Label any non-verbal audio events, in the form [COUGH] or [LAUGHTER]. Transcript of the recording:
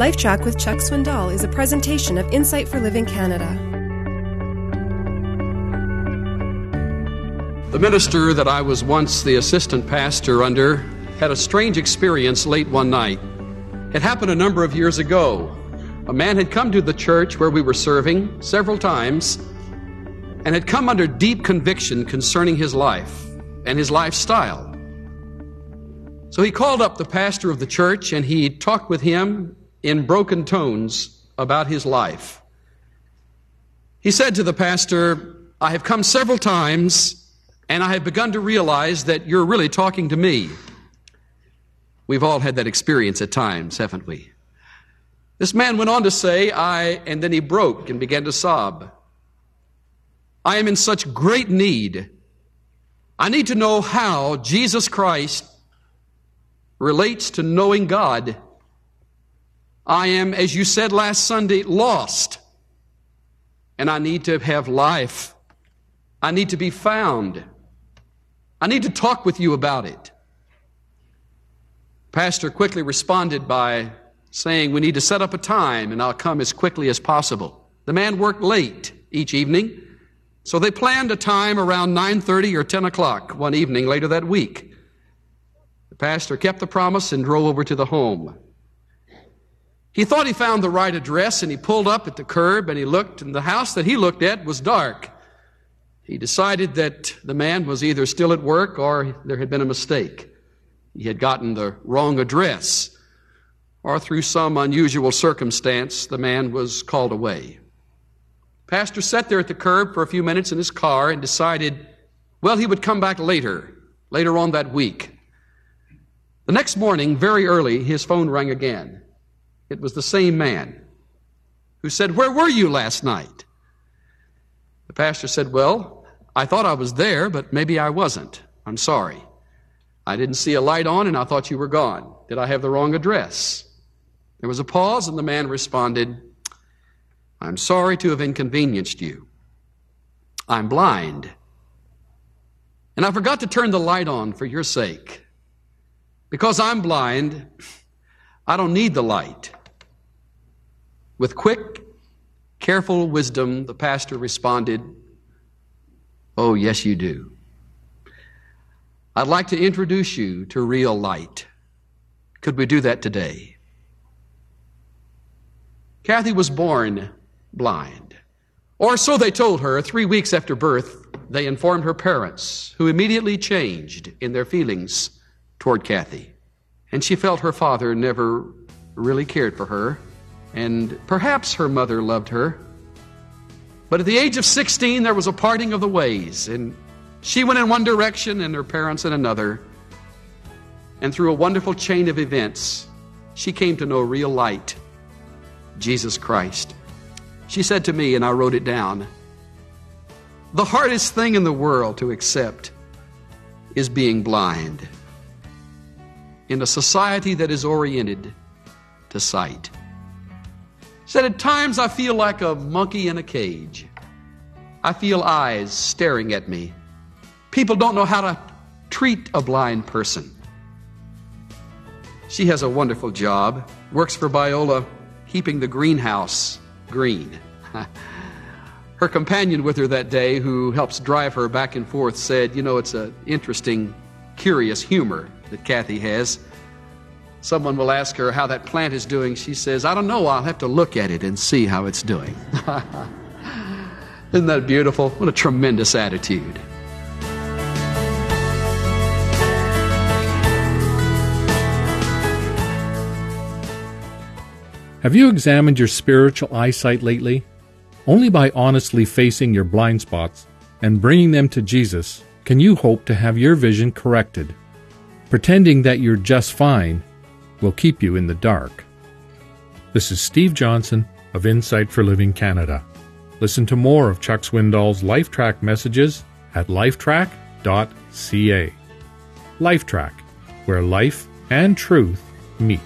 LifeTrac with Chuck Swindoll is a presentation of Insight for Living Canada. The minister that I was once the assistant pastor under had a strange experience late one night. It happened a number of years ago. A man had come to the church where we were serving several times and had come under deep conviction concerning his life and his lifestyle. So he called up the pastor of the church and he talked with him in broken tones about his life. He said to the pastor, I have come several times and I have begun to realize that you're really talking to me. We've all had that experience at times, haven't we? This man went on to say, I, and then he broke and began to sob. I am in such great need. I need to know how Jesus Christ relates to knowing God. I am, as you said last Sunday, lost. And I need to have life. I need to be found. I need to talk with you about it. Pastor quickly responded by saying, We need to set up a time and I'll come as quickly as possible. The man worked late each evening, so they planned a time around 9:30 or 10 o'clock one evening later that week The pastor kept the promise and drove over to the home. He thought he found the right address and he pulled up at the curb and he looked, and the house that he looked at was dark. He decided that the man was either still at work or there had been a mistake. He had gotten the wrong address, or through some unusual circumstance, the man was called away. Pastor sat there at the curb for a few minutes in his car and decided, well, he would come back later, later on that week. The next morning, very early, his phone rang again. It was the same man who said, Where were you last night? The pastor said, Well, I thought I was there, but maybe I wasn't. I'm sorry. I didn't see a light on and I thought you were gone. Did I have the wrong address? There was a pause and the man responded, I'm sorry to have inconvenienced you. I'm blind. And I forgot to turn the light on for your sake. Because I'm blind, I don't need the light. With quick, careful wisdom, the pastor responded, Oh, yes, you do. I'd like to introduce you to real light. Could we do that today? Kathy was born blind. Or so they told her. Three weeks after birth, they informed her parents, who immediately changed in their feelings toward Kathy. And she felt her father never really cared for her, and perhaps her mother loved her. But at the age of 16, there was a parting of the ways, and she went in one direction and her parents in another. And through a wonderful chain of events, she came to know real light Jesus Christ. She said to me, and I wrote it down the hardest thing in the world to accept is being blind in a society that is oriented to sight. Said, At times I feel like a monkey in a cage. I feel eyes staring at me. People don't know how to treat a blind person. She has a wonderful job, works for Biola, keeping the greenhouse green. [LAUGHS] her companion with her that day, who helps drive her back and forth, said, You know, it's an interesting, curious humor that Kathy has. Someone will ask her how that plant is doing. She says, I don't know. I'll have to look at it and see how it's doing. [LAUGHS] Isn't that beautiful? What a tremendous attitude. Have you examined your spiritual eyesight lately? Only by honestly facing your blind spots and bringing them to Jesus can you hope to have your vision corrected. Pretending that you're just fine will keep you in the dark. This is Steve Johnson of Insight for Living Canada. Listen to more of Chuck Swindoll's LifeTrac messages at lifetrac.ca. LifeTrac, where life and truth meet.